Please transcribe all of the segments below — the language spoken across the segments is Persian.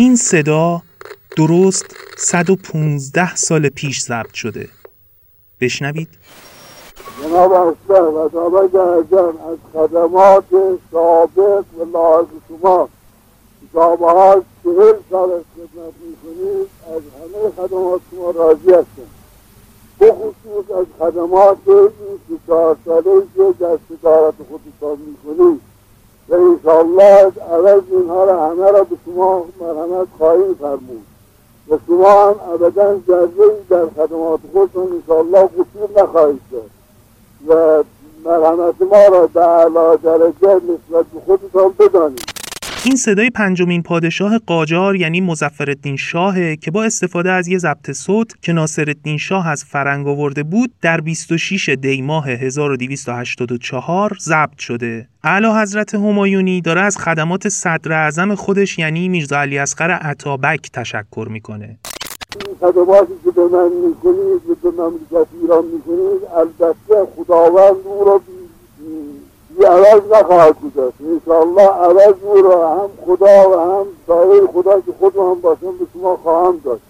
این صدا درست 115 سال پیش ضبط شده. بشنوید. جناب اصلا و دابه از خدمات سابق و لاحق شما کتابه ها چهل سال از خدمت می‌کنید از همه خدمات شما راضی هستم. بخصوص از خدمات این چهار ساله که در صدارت خودتان می‌کنید. و انشاءالله از عوض اینها را همه را به شما مرحمت خواهیم فرمود و شما هم ابدا ذره در خدمات خودتان انشاءالله قصور نخواهید داشت. و مرحمت ما را به اعلی درجه نسبت به خودتان بدانید. این صدای پنجمین پادشاه قاجار یعنی مزفرالدین شاهه که با استفاده از یه ضبط صوت که ناصرالدین شاه از فرنگ آورده بود در 26 دی ماه 1284 ضبط شده. اعلی حضرت همایونی داره از خدمات صدر اعظم خودش یعنی میرزا علی اصغر عطابک تشکر می‌کنه. این خدماتی که به من می‌کنید به مملکت ایران می‌کنید البته خداوند او را بی عوض نخواهد گذاشت انشاءالله عوض او را هم خدا و هم سایر خدا که خود هم باشم به شما خواهم داشت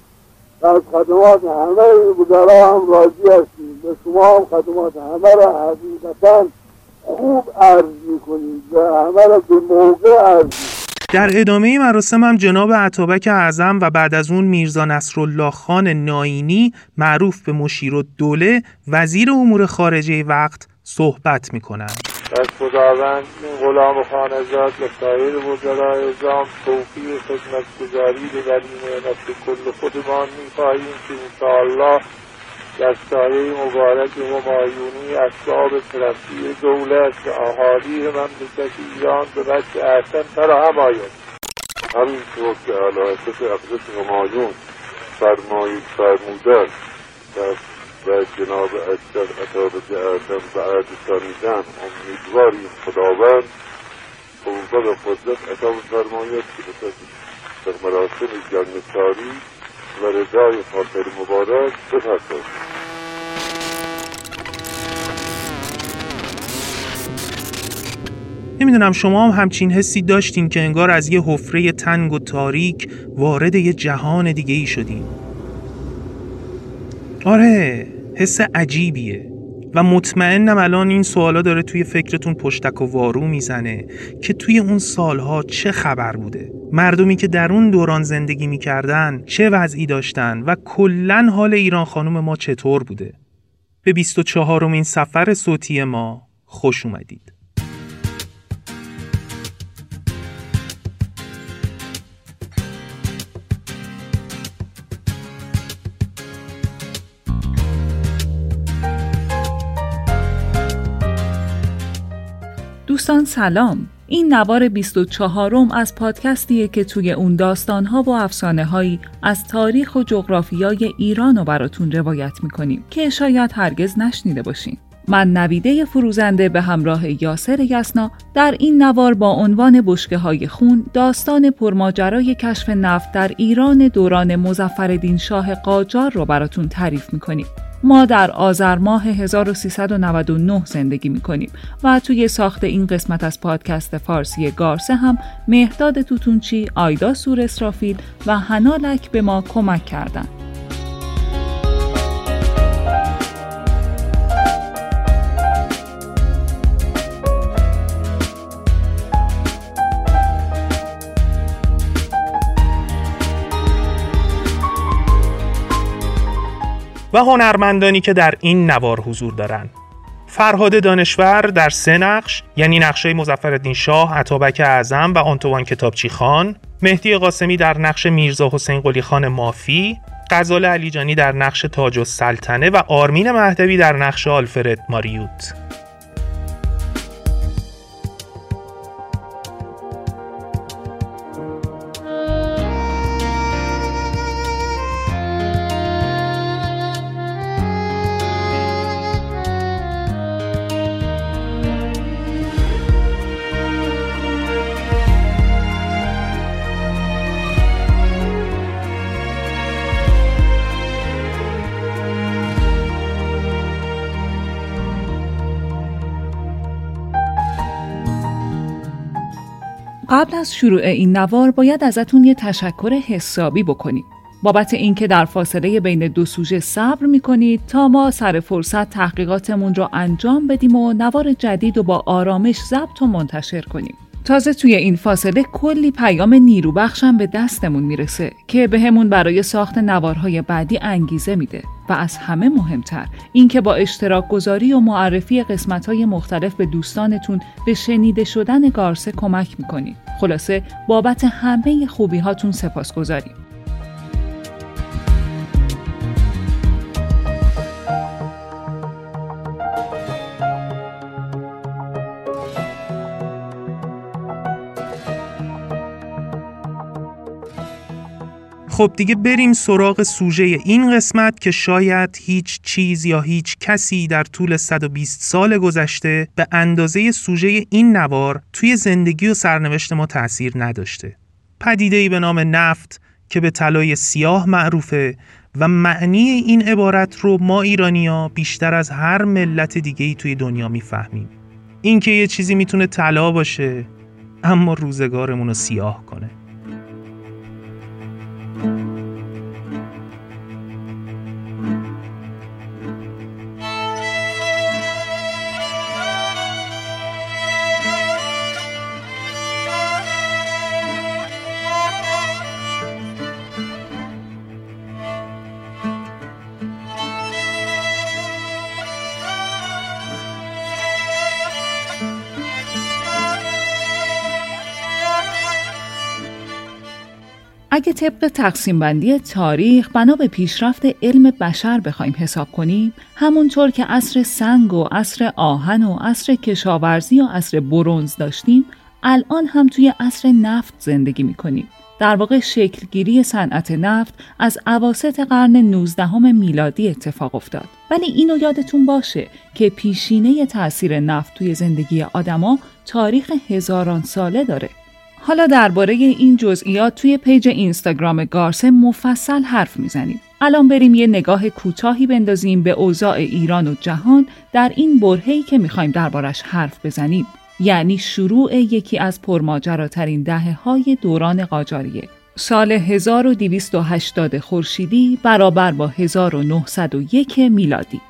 از خدمات همه بزرا هم راضی هستیم. به شما هم خدمات همه را حقیقتا خوب عرض می‌کنید و همه را به موقع عرض در ادامه مراسم هم جناب عطابک اعظم و بعد از اون میرزا نصرالله خان ناینی معروف به مشیر دوله وزیر امور خارجه وقت صحبت می‌کنند. از خداوند این غلام خانزاد و سایر وزرای ازام توفیق خدمت گذاری به نعمت کل خودمان می‌خواهیم که انشاءالله در سایه مبارک همایونی اسباب ترقی دولت و اهالی مملکت ایران به وجه احسن فراهم آید همینطور که علایقت اقدس همایون فرمایید فرمودن در و جناب اکثر عطابت اعظم و عهد سانیدن امیدواریم خداوند قوت و قدرت عطا فرماید که در مراسم جنگساری و رضای خاطر مبارک بپردازیم. نمی‌دونم شما هم همچین حسی داشتین که انگار از یه حفره تنگ و تاریک وارد یه جهان دیگه ای شدین. آره حس عجیبیه. و مطمئنم الان این سوالا داره توی فکرتون پشتک و وارو می‌زنه که توی اون سالها چه خبر بوده. مردمی که در اون دوران زندگی می‌کردن چه وضعی داشتن و کلا حال ایران خانم ما چطور بوده. به 24 این سفر صوتی ما خوش اومدید. دوستان سلام این نوار 24 م از پادکستیه که توی اون داستانها و افسانه هایی از تاریخ و جغرافیای ایران رو براتون روایت می‌کنیم که شاید هرگز نشنیده باشین. من نویده فروزنده به همراه یاسر یسنا در این نوار با عنوان بشکه های خون داستان پرماجرای کشف نفت در ایران دوران مزفردین شاه قاجار رو براتون تعریف می‌کنیم. ما در آذر ماه 1399 زندگی می کنیم و توی ساخت این قسمت از پادکست فارسی گارسه هم مهداد توتونچی، آیدا سور اسرافیل و هنالک به ما کمک کردند. و هنرمندانی که در این نوار حضور دارند. فرهاد دانشور در سه نقش یعنی نقشه مظفرالدین شاه، عطابک اعظم و آنتوان کتابچی خان، مهدی قاسمی در نقش میرزا حسین قلی خان مافی، غزال علیجانی در نقش تاج و سلطنه و آرمین مهدوی در نقش آلفرد ماریوت. قبل از شروع این نوار باید ازتون یه تشکر حسابی بکنیم. بابت اینکه در فاصله بین دو سوژه صبر می‌کنید تا ما سر فرصت تحقیقاتمون رو انجام بدیم و نوار جدید و با آرامش ضبط و منتشر کنیم. تازه توی این فاصله کلی پیام نیرو بخشم به دستمون می‌رسه که بهمون به برای ساخت نوارهای بعدی انگیزه میده و از همه مهمتر اینکه با اشتراک گذاری و معرفی قسمت های مختلف به دوستانتون به شنیده شدن گارسه کمک می‌کنید. خلاصه بابت همه خوبی هاتون سپاس گذاریم. خب دیگه بریم سراغ سوژه این قسمت که شاید هیچ چیز یا هیچ کسی در طول 120 سال گذشته به اندازه سوژه این نوار توی زندگی و سرنوشت ما تأثیر نداشته. پدیده‌ای به نام نفت که به طلای سیاه معروفه و معنی این عبارت رو ما ایرانیا بیشتر از هر ملت دیگه توی دنیا می‌فهمیم. اینکه یه چیزی می‌تونه طلا باشه اما روزگارمون رو سیاه کنه. Thank you. اگه طبق تقسیم بندی تاریخ بنا به پیشرفت علم بشر بخوایم حساب کنیم همونطور که عصر سنگ و عصر آهن و عصر کشاورزی و عصر برونز داشتیم الان هم توی عصر نفت زندگی می‌کنیم. در واقع شکلگیری صنعت نفت از عواست قرن 19 میلادی اتفاق افتاد. ولی اینو یادتون باشه که پیشینه تاثیر نفت توی زندگی آدما تاریخ هزاران ساله داره. حالا درباره این جزئیات توی پیج اینستاگرام گارسه مفصل حرف می‌زنیم. الان بریم یه نگاه کوتاهی بندازیم به اوضاع ایران و جهان در این برهه‌ای که می‌خوایم دربارش حرف بزنیم. یعنی شروع یکی از پرماجراترین دهه های دوران قاجاریه. سال 1280 خورشیدی برابر با 1901 میلادی.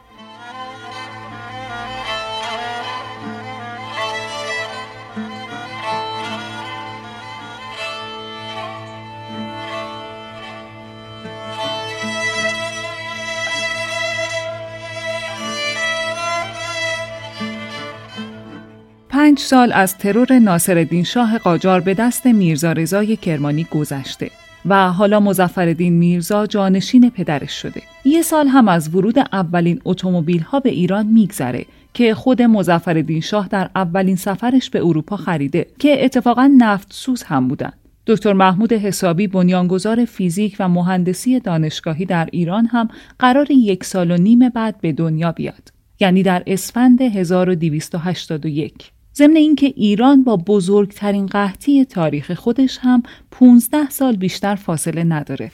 پنج سال از ترور ناصرالدین شاه قاجار به دست میرزا رضای کرمانی گذشته و حالا مزفردین میرزا جانشین پدرش شده. یه سال هم از ورود اولین اتومبیل ها به ایران میگذره که خود مزفردین شاه در اولین سفرش به اروپا خریده که اتفاقا نفت سوز هم بودن. دکتر محمود حسابی بنیانگذار فیزیک و مهندسی دانشگاهی در ایران هم قرار یک سال و نیم بعد به دنیا بیاد. یعنی در اسفند 1281. ضمن اینکه ایران با بزرگترین قحطی تاریخ خودش هم 15 سال بیشتر فاصله نداره.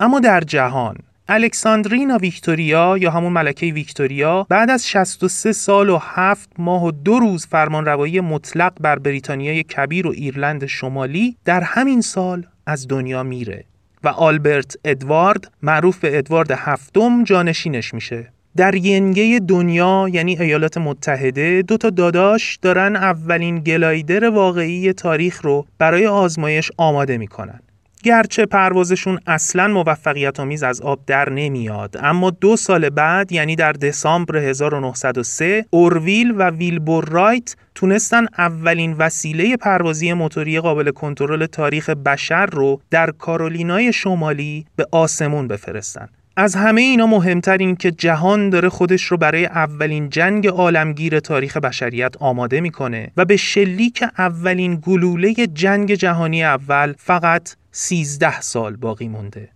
اما در جهان الکساندرینا ویکتوریا یا همون ملکه ویکتوریا بعد از 63 سال و 7 ماه و دو روز فرمانروایی مطلق بر بریتانیای کبیر و ایرلند شمالی در همین سال از دنیا میره و آلبرت ادوارد معروف به ادوارد هفتم جانشینش میشه در ینگه دنیا یعنی ایالات متحده دو تا داداش دارن اولین گلایدر واقعی تاریخ رو برای آزمایش آماده می‌کنن. گرچه پروازشون اصلا موفقیت آمیز از آب در نمیاد اما دو سال بعد یعنی در دسامبر 1903 اورویل و ویلبور رایت تونستن اولین وسیله پروازی موتوری قابل کنترل تاریخ بشر رو در کارولینای شمالی به آسمون بفرستن. از همه اینا مهمتر این که جهان داره خودش رو برای اولین جنگ عالمگیر تاریخ بشریت آماده می‌کنه و به شلیک اولین گلوله جنگ جهانی اول فقط 13 سال باقی مونده.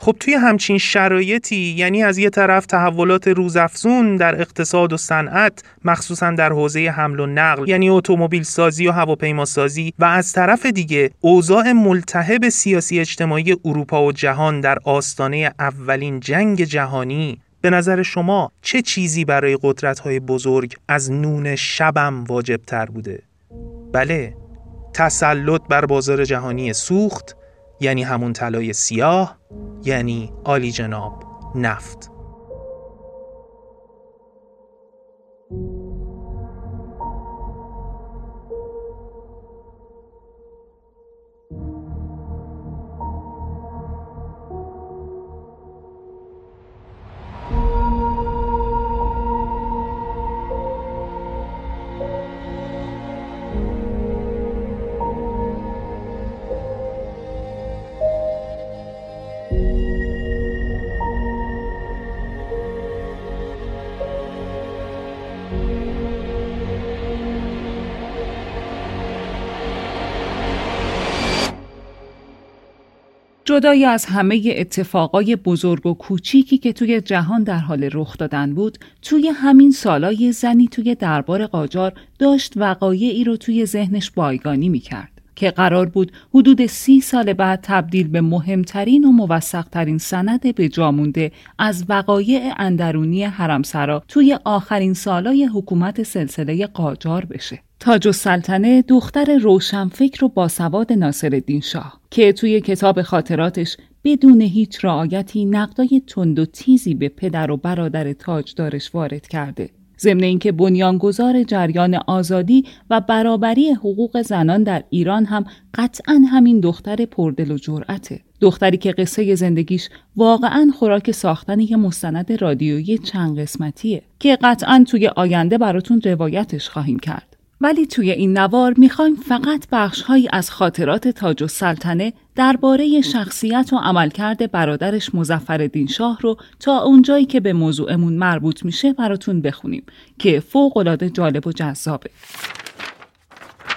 خب توی همچین شرایطی یعنی از یه طرف تحولات روزافزون در اقتصاد و صنعت مخصوصا در حوزه حمل و نقل یعنی اتومبیل سازی و هواپیما سازی و از طرف دیگه اوضاع ملتهب سیاسی اجتماعی اروپا و جهان در آستانه اولین جنگ جهانی به نظر شما چه چیزی برای قدرت‌های بزرگ از نون شبم واجب تر بوده؟ بله تسلط بر بازار جهانی سوخت یعنی همون طلای سیاه یعنی عالی جناب نفت. جدای از همه اتفاقای بزرگ و کوچیکی که توی جهان در حال رخ دادن بود توی همین سالای زنی توی دربار قاجار داشت وقایعی رو توی ذهنش بایگانی می‌کرد که قرار بود حدود سی سال بعد تبدیل به مهمترین و موثقترین سند به جامونده از وقایع اندرونی حرمسرا توی آخرین سالای حکومت سلسله قاجار بشه. تاج السلطنه دختر روشنفکر و باسواد ناصرالدین شاه که توی کتاب خاطراتش بدون هیچ رعایتی نقدای تند و تیزی به پدر و برادر تاجدارش وارد کرده. ضمن اینکه بنیانگذار جریان آزادی و برابری حقوق زنان در ایران هم قطعا همین دختر پردل و جرأته. دختری که قصه زندگیش واقعا خوراک ساختن یه مستند رادیویی چند قسمتیه که قطعا توی آینده براتون روایتش خواهیم کرد. ولی توی این نوار می‌خوایم فقط بخشهایی از خاطرات تاج و سلطنه درباره شخصیت و عملکرد برادرش مزفر شاه رو تا اونجایی که به موضوعمون مربوط میشه براتون بخونیم که فوق جالب و جذابه.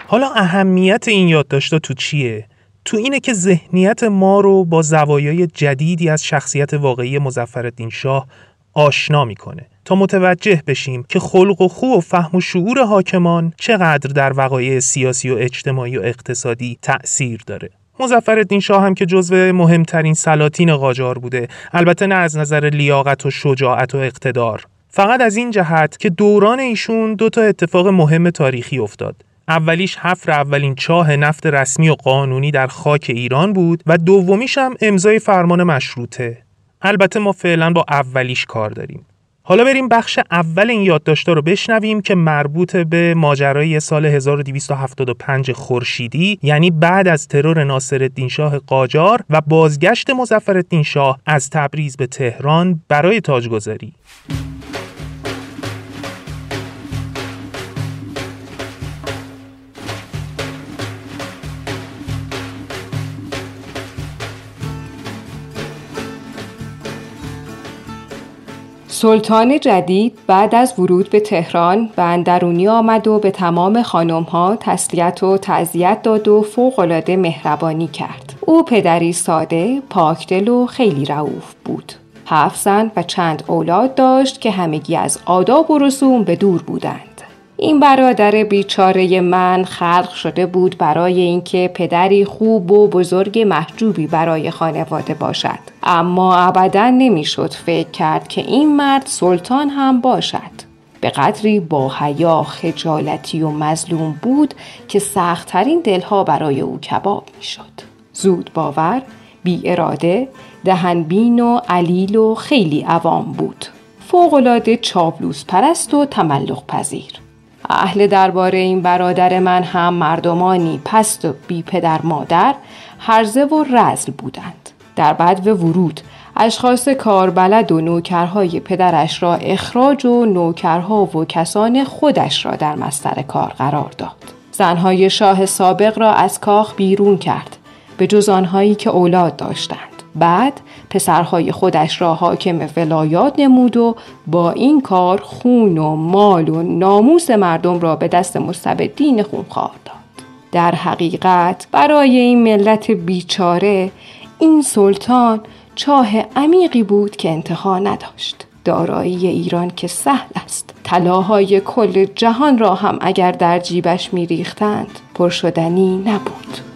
حالا اهمیت این یادداشت‌ها تو چیه؟ تو اینه که ذهنیت ما رو با زوایای جدیدی از شخصیت واقعی مزفر شاه آشنا می‌کنه. تا متوجه بشیم که خلق و خو و فهم و شعور حاکمان چقدر در وقایع سیاسی و اجتماعی و اقتصادی تأثیر داره. مزفر شاه هم که جزو مهمترین سلاطین قاجار بوده البته نه از نظر لیاقت و شجاعت و اقتدار. فقط از این جهت که دوران ایشون دو تا اتفاق مهم تاریخی افتاد. اولیش حفر اولین چاه نفت رسمی و قانونی در خاک ایران بود و دومیش هم امضای فرمان مشروطه. البته ما فعلا با اولیش کار داریم. حالا بریم بخش اول این یادداشت‌ها رو بشنویم که مربوط به ماجرای سال 1275 خورشیدی یعنی بعد از ترور ناصرالدین شاه قاجار و بازگشت مظفرالدین شاه از تبریز به تهران برای تاجگذاری. سلطان جدید بعد از ورود به تهران به اندرونی آمد و به تمام خانم ها تسلیت و تعذیت داد و فوقالعاده مهربانی کرد. او پدری ساده، پاکدل و خیلی رعوف بود. هفت زن و چند اولاد داشت که همگی از آداب و رسوم به دور بودند. این برادر بیچاره من خلق شده بود برای اینکه پدری خوب و بزرگ محجوبی برای خانواده باشد. اما ابدا نمی‌شد فکر کرد که این مرد سلطان هم باشد. به قدری با حیا خجالتی و مظلوم بود که سختترین دلها برای او کباب می‌شد. زود باور بی اراده دهنبین و علیل و خیلی عوام بود. فوقالعاده چابلوس پرست و تملق پذیر. اهل درباره این برادر من هم مردمانی پست و بی پدر مادر هرزه و رزل بودند. در بعد و ورود اشخاص کاربلد و نوکرهای پدرش را اخراج و نوکرها و کسان خودش را در مستر کار قرار داد. زنهای شاه سابق را از کاخ بیرون کرد به جز آنهایی که اولاد داشتند. بعد پسرهای خودش را حاکم ولایات نمود و با این کار خون و مال و ناموس مردم را به دست مستبدین خونخوار داد. در حقیقت برای این ملت بیچاره این سلطان چاه عمیقی بود که انتها نداشت. دارایی ایران که سهل است. طلاهای کل جهان را هم اگر در جیبش میریختند پرشدنی نبود.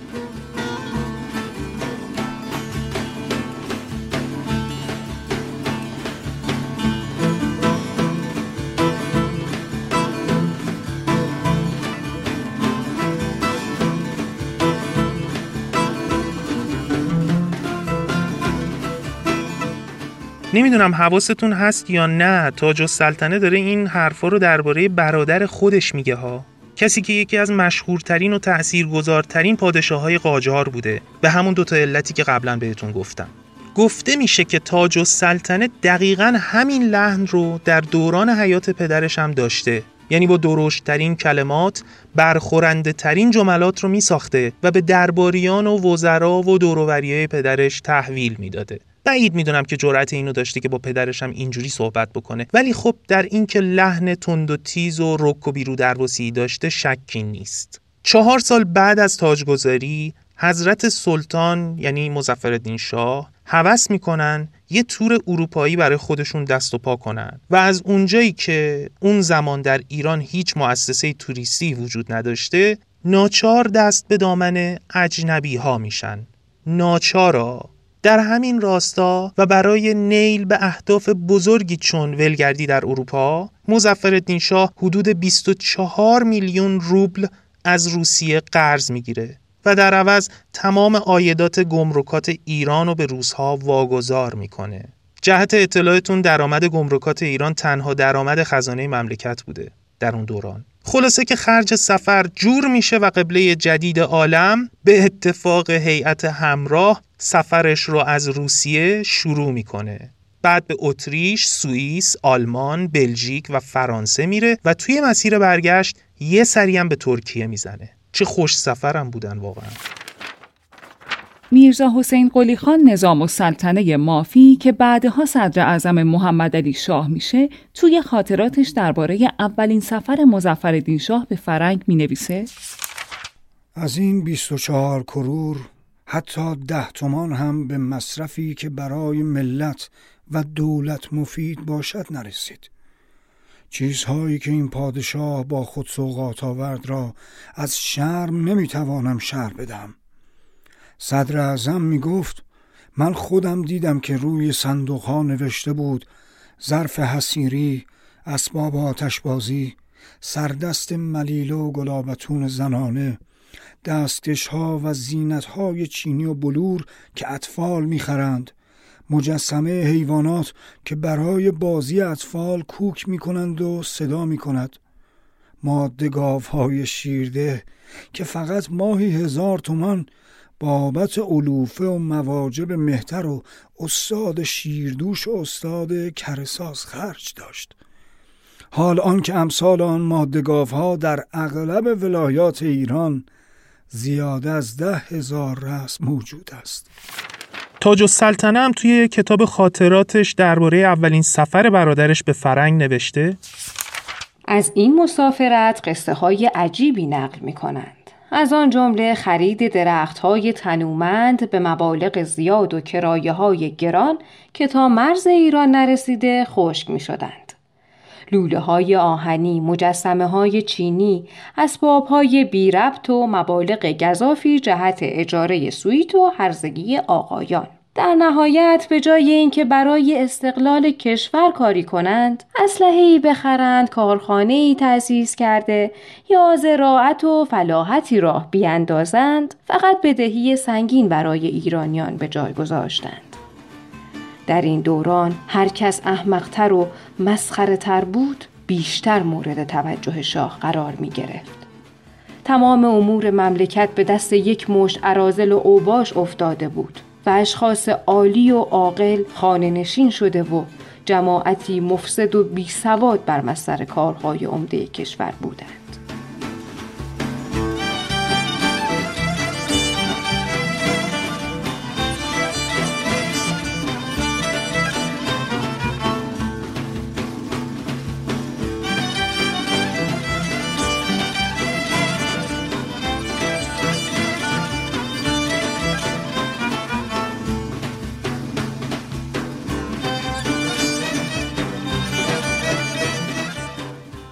نمی‌دونم حواستون هست یا نه تاج السلطنه داره این حرفا رو درباره برادر خودش میگه ها. کسی که یکی از مشهورترین و تأثیرگذارترین پادشاه های قاجار بوده. به همون دوتا علتی که قبلا بهتون گفتم. گفته میشه که تاج السلطنه دقیقا همین لحن رو در دوران حیات پدرش هم داشته. یعنی با درشترین کلمات برخورنده ترین جملات رو می ساخته و به درباریان و وزرا و دوروریای پدرش تحویل می‌داده. بعید می‌دونم که جرأت اینو داشته که با پدرش هم اینجوری صحبت بکنه. ولی خب در اینکه لحن تند و تیز و رک و بیرو دربوسی داشته شکی نیست. چهار سال بعد از تاجگذاری حضرت سلطان یعنی مظفرالدین شاه هوس می‌کنن یه تور اروپایی برای خودشون دست و پا کنن. و از اونجایی که اون زمان در ایران هیچ مؤسسه توریستی وجود نداشته ناچار دست به دامن اجنبی ها میشن. ناچارا در همین راستا و برای نیل به اهداف بزرگی چون ولگردی در اروپا مظفرالدین شاه حدود 24 میلیون روبل از روسیه قرض می‌گیره و در عوض تمام آیدات گمرکات ایران رو به روسها واگذار می‌کنه. جهت اطلاعتون درآمد گمرکات ایران تنها درآمد خزانه مملکت بوده در اون دوران. خلاصه که خرج سفر جور میشه و قبله جدید عالم به اتفاق هیئت همراه سفرش رو از روسیه شروع می‌کنه. بعد به اتریش، سوئیس، آلمان، بلژیک و فرانسه میره و توی مسیر برگشت یه سری هم به ترکیه می‌زنه. چه خوش سفرم بودن واقعا میرزا حسین قلی خان نظام و سلطنه مافی که بعدها صدر اعظم محمد علی شاه میشه توی خاطراتش درباره اولین سفر مزفر شاه به فرنگ می نویسه از این 24 کرور حتی ده تومان هم به مصرفی که برای ملت و دولت مفید باشد نرسید. چیزهایی که این پادشاه با خود سوقات آورد را از شرم نمی‌توانم شر بدم صدر اعظم می گفت من خودم دیدم که روی صندوق ها نوشته بود ظرف حسیری اسباب آتشبازی سردست ملیل و گلابتون زنانه دستکش ها و زینت های چینی و بلور که اطفال می‌خرند. مجسمه حیوانات که برای بازی اطفال کوک می کنند و صدا می کند ماده های شیرده که فقط ماهی هزار تومان بابت علوفه و مواجب مهتر و استاد شیردوش و استاد کرساز خرج داشت. حال آنکه امثال آن مادگاف ها در اغلب ولایات ایران زیاده از ده هزار رس موجود است تاج و سلطنه هم توی کتاب خاطراتش درباره اولین سفر برادرش به فرنگ نوشته از این مسافرت قصه های عجیبی نقل می کنند. از آن جمله خرید درخت های تنومند به مبالغ زیاد و کرایه های گران که تا مرز ایران نرسیده خشک می شدند. لوله های آهنی، مجسمه های چینی، اسباب های بی ربط و مبالغ گذافی جهت اجاره سویت و هرزگی آقایان. در نهایت به جای اینکه برای استقلال کشور کاری کنند اسلحه‌ای بخرند کارخانه‌ای تأسیس کرده یا زراعت و فلاحتی راه بیاندازند فقط بدهی سنگین برای ایرانیان به جای گذاشتند در این دوران هر کس احمقتر و مسخره بود بیشتر مورد توجه شاه قرار می گرفت. تمام امور مملکت به دست یک مشت عرازل و اوباش افتاده بود و اشخاص عالی و عاقل خانه نشین شده و جماعتی مفسد و بی سواد بر مستر کارهای عمده کشور بودند.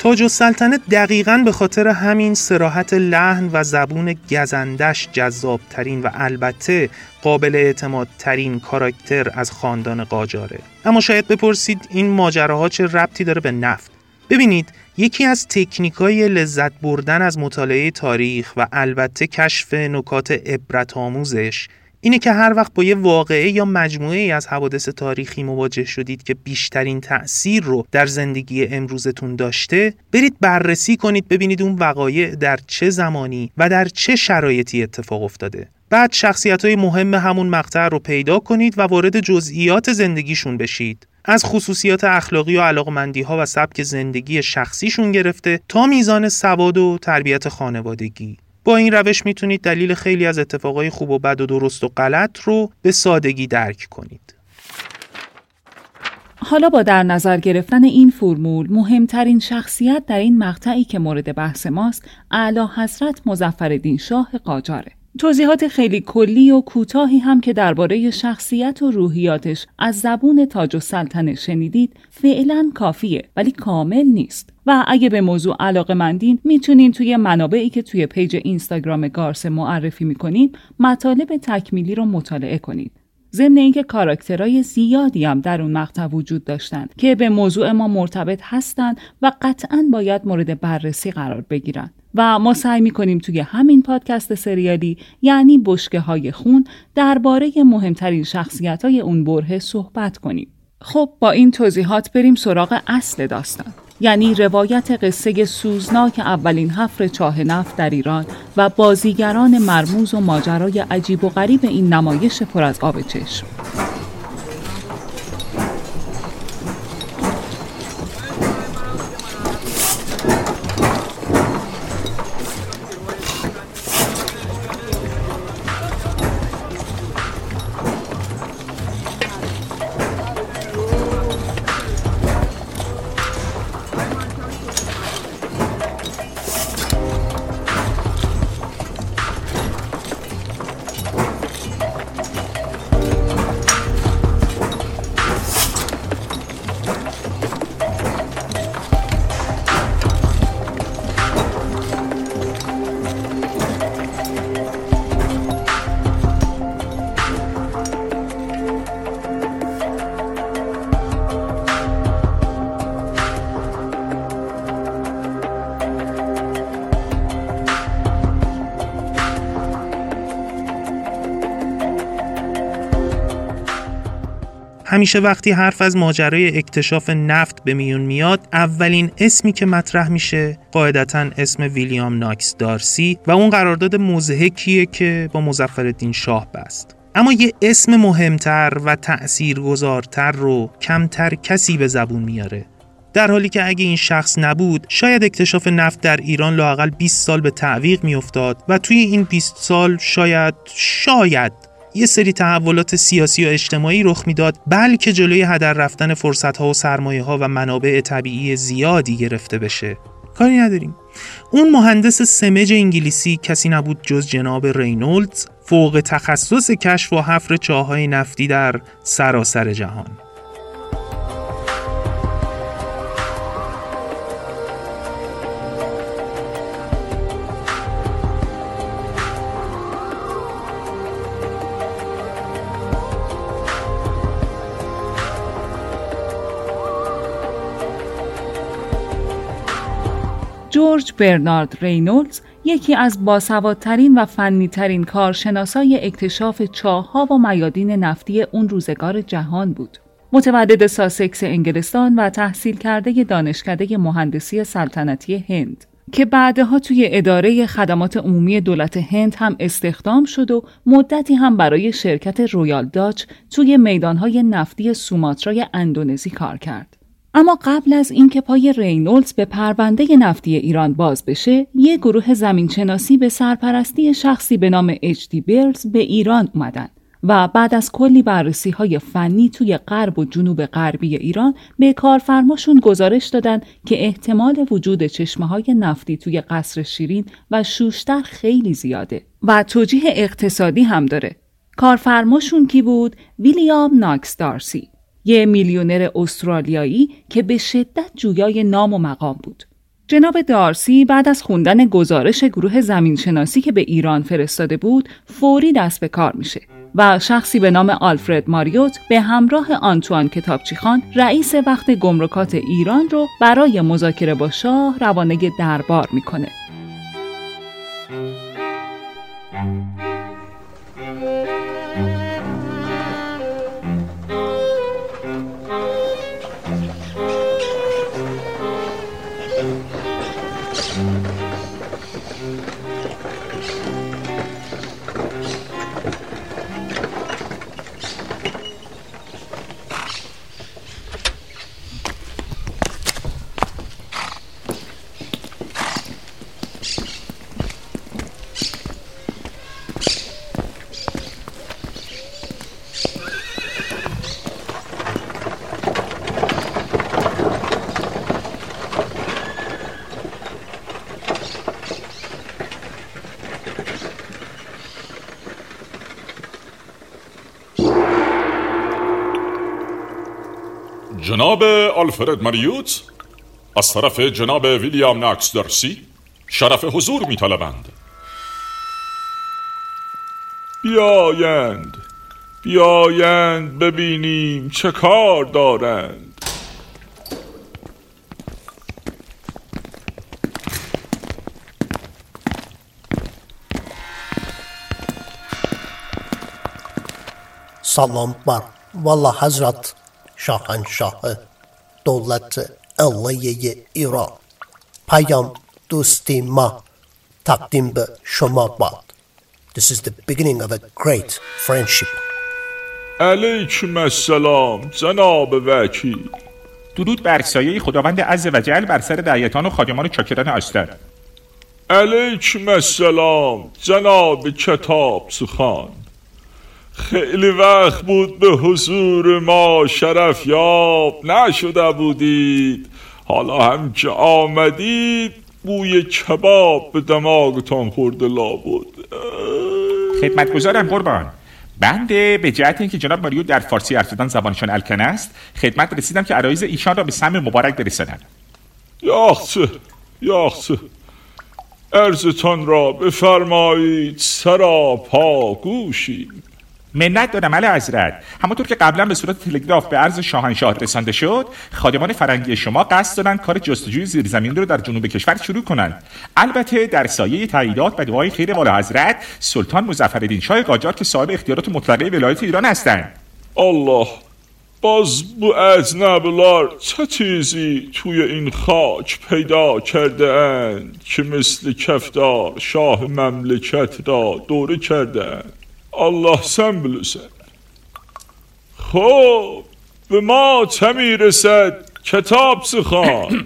تاج و سلطنه دقیقا به خاطر همین سراحت لحن و زبون گزندش جذابترین و البته قابل اعتماد ترین کاراکتر از خاندان قاجاره. اما شاید بپرسید این ماجراها چه ربطی داره به نفت؟ ببینید یکی از تکنیکای لذت بردن از مطالعه تاریخ و البته کشف نکات عبرت آموزش اینه که هر وقت با یه واقعه یا مجموعه ای از حوادث تاریخی مواجه شدید که بیشترین تأثیر رو در زندگی امروزتون داشته برید بررسی کنید ببینید اون وقایع در چه زمانی و در چه شرایطی اتفاق افتاده. بعد شخصیت های مهم همون مقطع رو پیدا کنید و وارد جزئیات زندگیشون بشید. از خصوصیات اخلاقی و علاقمندی ها و سبک زندگی شخصیشون گرفته تا میزان سواد و تربیت خانوادگی. با این روش می‌تونید دلیل خیلی از اتفاقای خوب و بد و درست و غلط رو به سادگی درک کنید. حالا با در نظر گرفتن این فرمول مهمترین شخصیت در این مقطعی که مورد بحث ماست اعلی حضرت مظفرالدین شاه قاجاره. توضیحات خیلی کلی و کوتاهی هم که درباره شخصیت و روحیاتش از زبون تاج‌السلطنه شنیدید فعلا کافیه ولی کامل نیست. و اگه به موضوع علاقه مندین می‌تونین توی منابعی که توی پیج اینستاگرام گارس معرفی می‌کنیم مطالب تکمیلی رو مطالعه کنید. ضمن اینکه کاراکترهای زیادی هم در اون مقطع وجود داشتند که به موضوع ما مرتبط هستند و قطعا باید مورد بررسی قرار بگیرند و ما سعی می‌کنیم توی همین پادکست سریالی یعنی بشکه های خون درباره مهمترین شخصیت های اون بره صحبت کنیم. خب با این توضیحات بریم سراغ اصل داستان. یعنی روایت قصه سوزناک اولین حفر چاه نفت در ایران و بازیگران مرموز و ماجرای عجیب و غریب این نمایش پر از آب چشم. همیشه وقتی حرف از ماجرای اکتشاف نفت به میون میاد اولین اسمی که مطرح میشه قاعدتا اسم ویلیام ناکس دارسی و اون قرارداد مزهکیه که با مزفردین شاه بست. اما یه اسم مهمتر و تأثیرگذارتر رو کمتر کسی به زبون میاره. در حالی که اگه این شخص نبود شاید اکتشاف نفت در ایران لاقل 20 سال به تعویق میافتاد و توی این 20 سال شاید شاید یه سری تحولات سیاسی و اجتماعی رخ می‌داد بلکه جلوی هدر رفتن فرصت ها و سرمایه ها و منابع طبیعی زیادی گرفته بشه. کاری نداریم. اون مهندس سمج انگلیسی کسی نبود جز جناب رینولدز فوق تخصص کشف و حفر چاهای نفتی در سراسر جهان. برنارد رینولدز یکی از باسوادترین و فنیترین کارشناسای اکتشاف چاهها و میادین نفتی اون روزگار جهان بود. متولد ساسکس انگلستان و تحصیل کرده دانشکده مهندسی سلطنتی هند که بعدها توی اداره خدمات عمومی دولت هند هم استخدام شد و مدتی هم برای شرکت رویال داچ توی میدانهای نفتی سوماترای اندونزی کار کرد. اما قبل از اینکه پای رینولدز به پرونده نفتی ایران باز بشه، یک گروه زمینشناسی به سرپرستی شخصی به نام اچ دی برز به ایران اومدن و بعد از کلی بررسی های فنی توی غرب و جنوب غربی ایران به کارفرماشون گزارش دادن که احتمال وجود چشمه های نفتی توی قصر شیرین و شوشتر خیلی زیاده و توجیه اقتصادی هم داره. کارفرماشون کی بود؟ ویلیام ناکس دارسی یه میلیونر استرالیایی که به شدت جویای نام و مقام بود. جناب دارسی بعد از خوندن گزارش گروه زمینشناسی که به ایران فرستاده بود فوری دست به کار میشه و شخصی به نام آلفرد ماریوت به همراه آنتوان کتابچیخان رئیس وقت گمرکات ایران رو برای مذاکره با شاه روانه دربار می‌کنه. آلفرد مریوت؟ از طرف جناب ویلیام ناکس درسی شرف حضور می طلبند بیایند بیایند ببینیم چه کار دارند. سلام بر والا حضرت شاهنشاه. دولت علیه ایران. پیام دوستی ما تقدیم به شما باد. This is the beginning of a great friendship. علیکم السلام جناب وکیل درود بر سایه خداوند عز و جل بر سر دعیتان و خادمان و چاکران استر علیکم السلام جناب کتاب سخان خیلی وقت بود به حضور ما شرف یاب نشده بودید. حالا هم که آمدید بوی کباب به دماغتان خورده لابد. خدمتگزارم قربان. بنده به جهت اینکه جناب ماریو در فارسی حرف زدن زبانشان الکن است خدمت رسیدم که عرایز ایشان را به سم مبارک برسانم. یاخته یاخته ارزتان را بفرمایید سراپا گوشی منت دارم علی حضرت. همونطور که قبلا به صورت تلگراف به عرض شاهنشاه رسانده شد خادمان فرنگی شما قصد دارن کار جستجوی زیرزمین رو در جنوب کشور شروع کنند البته در سایه تاییدات و دعای خیر والا حضرت سلطان مظفرالدین شاه قاجار که صاحب اختیارات مطلقه ولایت ایران هستند. الله باز بو اجنبلار چه چیزی توی این خاک پیدا کرده اند که مثل کفدار شاه مملکت را دوره کرده اند؟ الله سن بلوسن خب به ما چه می‌رسد کتاب سخان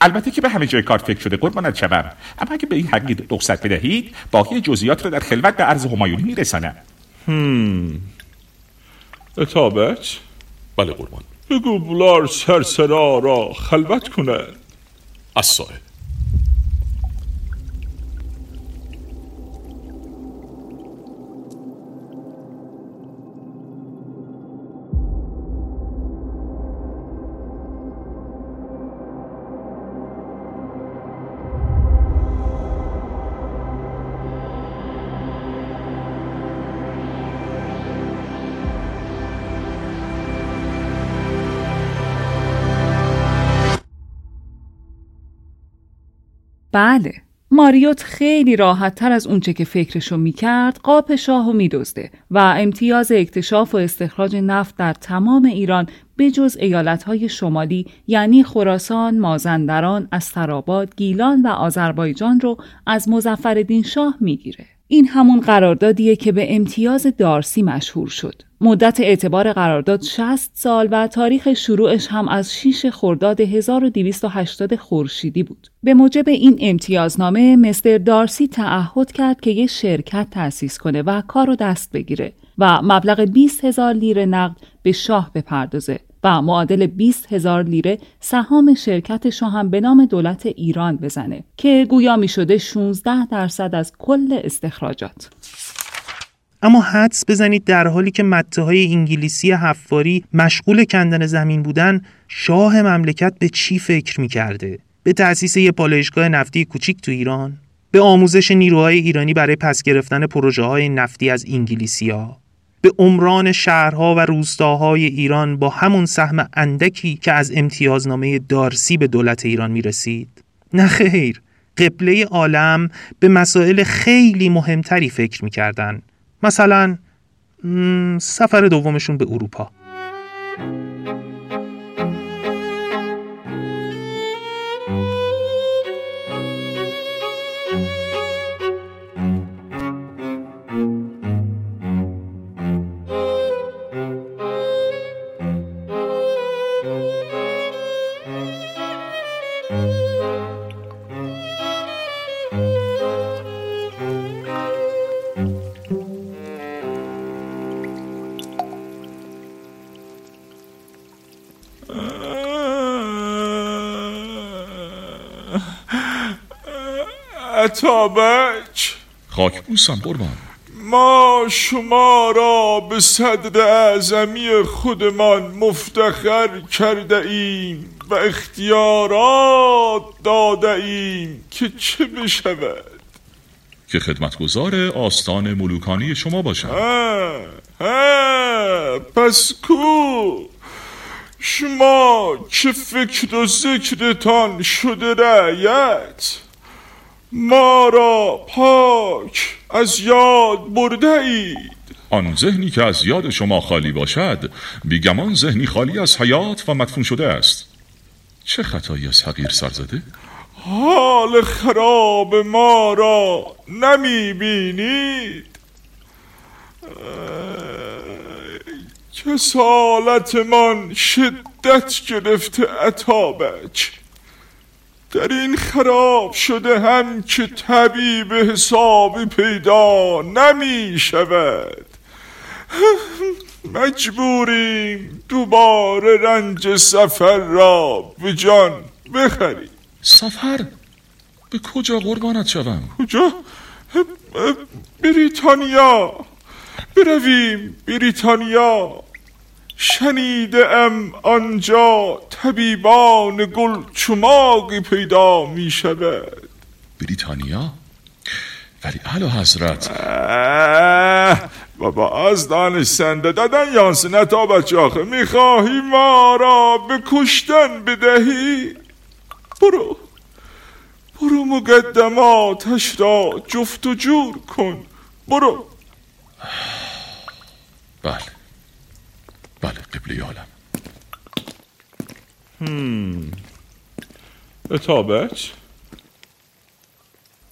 البته که به همه جای کار فکر شده قربانت شوم اما اگه به این حقیق رخصت بدهید باقی جزئیات رو در خلوت به عرض همایونی میرسانم هم اتابت بله قربان بگو بلار سرسرا را خلوت کنند از بله ماریوت خیلی راحت تر از اونچه که فکرشو می‌کرد قاپ شاهو میدزده و امتیاز اکتشاف و استخراج نفت در تمام ایران به جز ایالتهای شمالی یعنی خراسان، مازندران، استراباد، گیلان و آذربایجان رو از مزفردین شاه می‌گیره. این همون قراردادیه که به امتیاز دارسی مشهور شد. مدت اعتبار قرارداد 60 سال و تاریخ شروعش هم از 6 خرداد 1280 خورشیدی بود. به موجب این امتیازنامه مستر دارسی تعهد کرد که یه شرکت تأسیس کنه و کار رو دست بگیره و مبلغ 20 هزار لیره نقد به شاه بپردازه و معادل 20 هزار لیره سهام شرکتش هم به نام دولت ایران بزنه که گویا می شده 16 درصد از کل استخراجات. اما حدس بزنید در حالی که مته های انگلیسی حفاری مشغول کندن زمین بودن شاه مملکت به چی فکر می کرده؟ به تأسیس یه پالایشگاه نفتی کوچیک تو ایران؟ به آموزش نیروهای ایرانی برای پس گرفتن پروژه های نفتی از انگلیسی ها؟ به عمران شهرها و روستاهای ایران با همون سهم اندکی که از امتیازنامه دارسی به دولت ایران می رسید؟ نه خیر قبله عالم به مسائل خیلی مهمتری فکر می کردن. مثلا سفر دومشون به اروپا اتابک خاک بوسم قربان. ما شما را به صدر اعظمی خودمان مفتخر کرده ایم و اختیارات داده ایم که چه بشود؟ که خدمتگزار آستان ملوکانی شما باشم. ها ها پس کو؟ شما چه فکر و ذکرتان شده رعیت؟ ما را پاک از یاد برده اید آن ذهنی که از یاد شما خالی باشد بیگمان ذهنی خالی از حیات و مدفون شده است. چه خطایی از حقیر سرزده؟ حال خراب ما را نمی بینید کسالتمان شدت گرفته اتابک در این خراب شده هم که طبیب حسابی پیدا نمی شود مجبوریم دوباره رنج سفر را به جان بخریم. سفر؟ به کجا قربانت شوم؟ کجا؟ بریتانیا. برویم بریتانیا. شنیده ام آنجا طبیبان گل چماقی پیدا می شود بریتانیا؟ ولی اعلی حضرت. بابا از دانشنده دادن یانس نتا بچه آخه می‌خواهی ما را به کشتن بدهی؟ برو برو مقدماتش را جفت و جور کن برو. بله. بله قبله عالم. هم. اتابک؟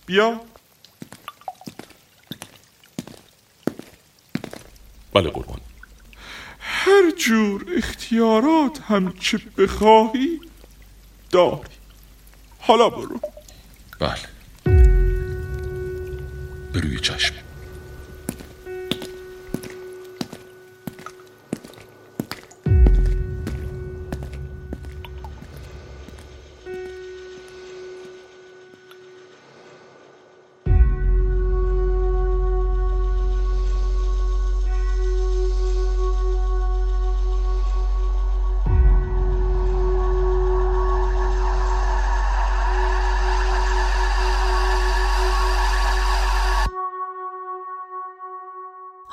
بیا. بله قربان. هر جور اختیارات هم چه بخواهی داری. حالا برو. بله. به روی چشم.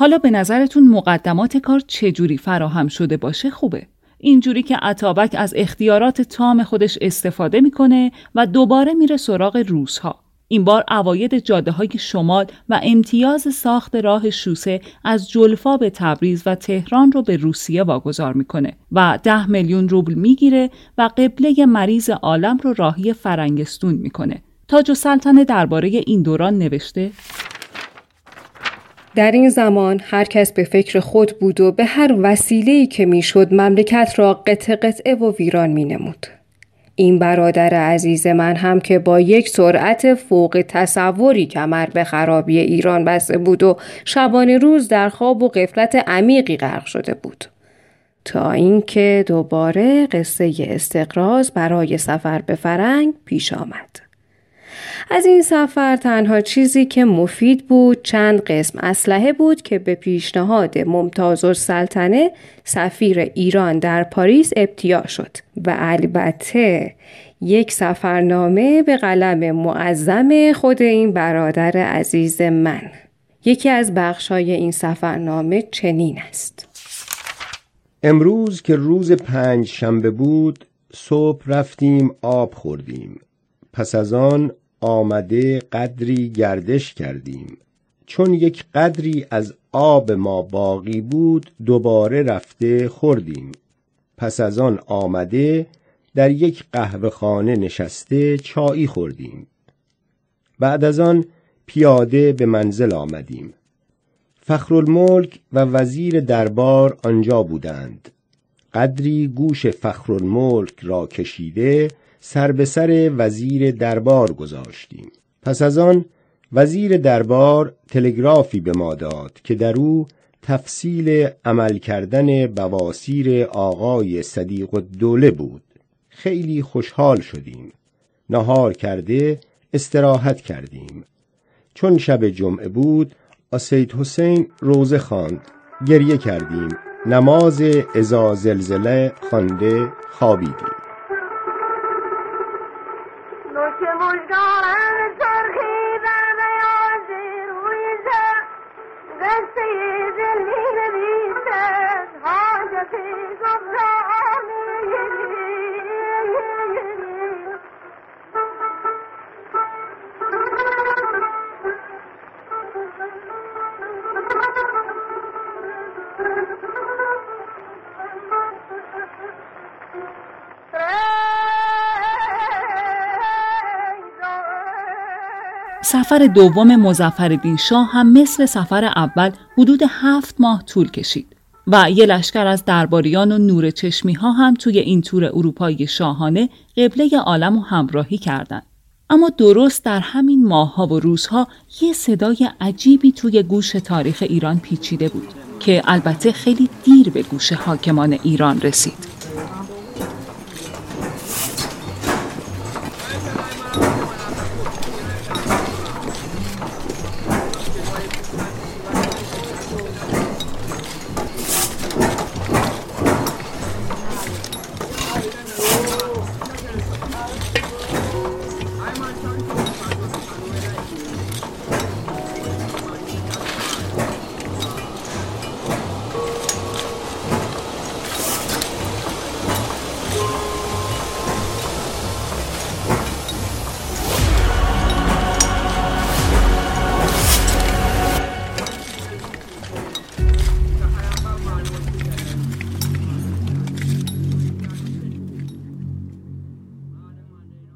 حالا به نظرتون مقدمات کار چجوری فراهم شده باشه خوبه. اینجوری که عطابک از اختیارات تام خودش استفاده می‌کنه و دوباره میره سراغ روزها. این بار اواید جاده های شمال و امتیاز ساخت راه شوسه از جلفا به تبریز و تهران رو به روسیه واگذار می‌کنه و ده میلیون روبل می‌گیره و قبله مریض عالم رو راهی فرنگستون می‌کنه. تاج و سلطنه درباره این دوران نوشته در این زمان هر کس به فکر خود بود و به هر وسیله‌ای که می‌شد مملکت را قطع قطعه و ویران می نمود. این برادر عزیز من هم که با یک سرعت فوق تصوری کمر به خرابی ایران بسته بود و شبانه روز در خواب و قفلت عمیقی غرق شده بود. تا اینکه دوباره قصه استقراض برای سفر به فرنگ پیش آمد. از این سفر تنها چیزی که مفید بود چند قسم اسلحه بود که به پیشنهاد ممتاز السلطنه سفیر ایران در پاریس ابتیا شد و البته یک سفرنامه به قلم معظم خود این برادر عزیز من. یکی از بخشای این سفرنامه چنین است. امروز که روز پنج شنبه بود صبح رفتیم آب خوردیم. پس از آن آمده قدری گردش کردیم. چون یک قدری از آب ما باقی بود دوباره رفته خوردیم. پس از آن آمده در یک قهوه خانه نشسته چایی خوردیم. بعد از آن پیاده به منزل آمدیم. فخرالملک و وزیر دربار آنجا بودند. قدری گوش فخرالملک را کشیده سر به سر وزیر دربار گذاشتیم. پس از آن وزیر دربار تلگرافی به ما داد که در او تفصیل عمل کردن بواسیر آقای صدیق الدوله بود. خیلی خوشحال شدیم. نهار کرده استراحت کردیم. چون شب جمعه بود سید حسین روزه خواند. گریه کردیم. نماز ازا زلزله خوانده خوابیدیم. سفر دوم مزفردین شاه هم مثل سفر اول حدود هفت ماه طول کشید. و یه لشکر از درباریان و نور چشمی ها هم توی این تور اروپایی شاهانه قبله عالم و همراهی کردند. اما درست در همین ماهها و روزها یه صدای عجیبی توی گوش تاریخ ایران پیچیده بود که البته خیلی دیر به گوش حاکمان ایران رسید.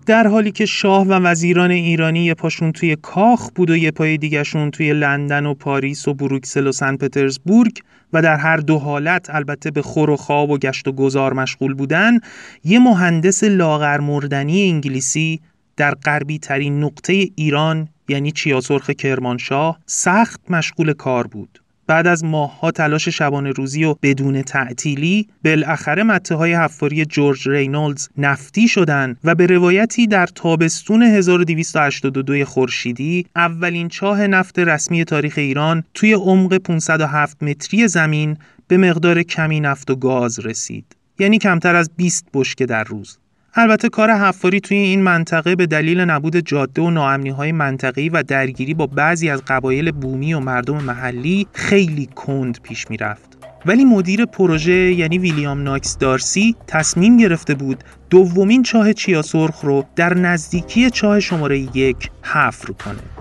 در حالی که شاه و وزیران ایرانی یه پاشون توی کاخ بود و یه پای دیگهشون توی لندن و پاریس و بروکسل و سن پترزبورگ و در هر دو حالت البته به خور و خواب و گشت و گذار مشغول بودن یه مهندس لاغر مردنی انگلیسی در غربی ترین نقطه ایران یعنی چیاسرخ کرمانشاه سخت مشغول کار بود. بعد از ماهها تلاش شبانه روزی و بدون تعطیلی بالاخره مته های حفاری جورج رینولدز نفتی شدند و به روایتی در تابستون 1282 خورشیدی اولین چاه نفت رسمی تاریخ ایران توی عمق 507 متری زمین به مقدار کمی نفت و گاز رسید. یعنی کمتر از 20 بشکه در روز. البته کار حفاری توی این منطقه به دلیل نبود جاده و ناامنی های منطقی و درگیری با بعضی از قبایل بومی و مردم محلی خیلی کند پیش می‌رفت. ولی مدیر پروژه یعنی ویلیام ناکس دارسی تصمیم گرفته بود دومین چاه چیا سرخ رو در نزدیکی چاه شماره یک حفر کنه.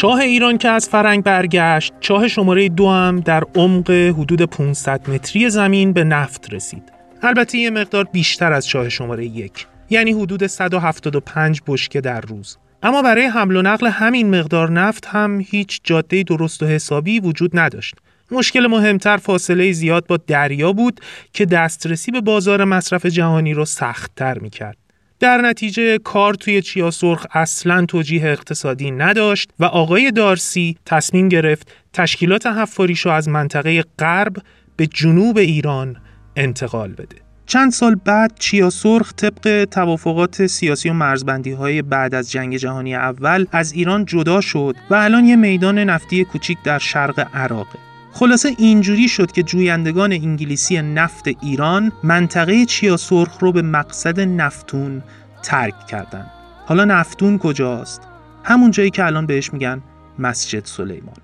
شاه ایران که از فرنگ برگشت چاه شماره دو هم در عمق حدود 500 متری زمین به نفت رسید. البته یه مقدار بیشتر از چاه شماره یک یعنی حدود 175 بشکه در روز. اما برای حمل و نقل همین مقدار نفت هم هیچ جاده درست و حسابی وجود نداشت. مشکل مهمتر فاصله زیاد با دریا بود که دسترسی به بازار مصرف جهانی رو سختتر می‌کرد. در نتیجه کار توی چیا سرخ اصلا توجیه اقتصادی نداشت و آقای دارسی تصمیم گرفت تشکیلات حفاریشو از منطقه غرب به جنوب ایران انتقال بده. چند سال بعد چیا سرخ طبق توافقات سیاسی و مرزبندی های بعد از جنگ جهانی اول از ایران جدا شد و الان یه میدان نفتی کوچیک در شرق عراقه. خلاصه اینجوری شد که جویندگان انگلیسی نفت ایران منطقه چیا سرخ رو به مقصد نفتون ترک کردن حالا نفتون کجاست؟ همون جایی که الان بهش میگن مسجد سلیمان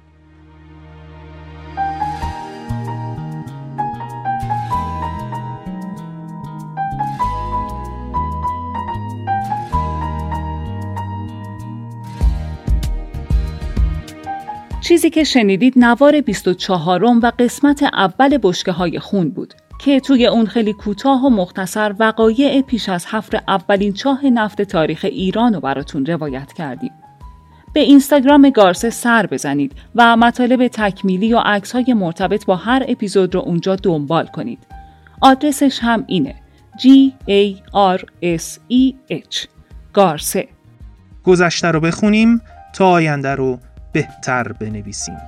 چیزی که شنیدید نوار 24 و قسمت اول بشکه های خون بود که توی اون خیلی کوتاه و مختصر وقایع پیش از حفر اولین چاه نفت تاریخ ایران رو براتون روایت کردیم. به اینستاگرام گارسه سر بزنید و مطالب تکمیلی و عکس های مرتبط با هر اپیزود رو اونجا دنبال کنید. آدرسش هم اینه G A R S E H گارسه گذشته رو بخونیم تا آینده رو بهتر بنویسیم.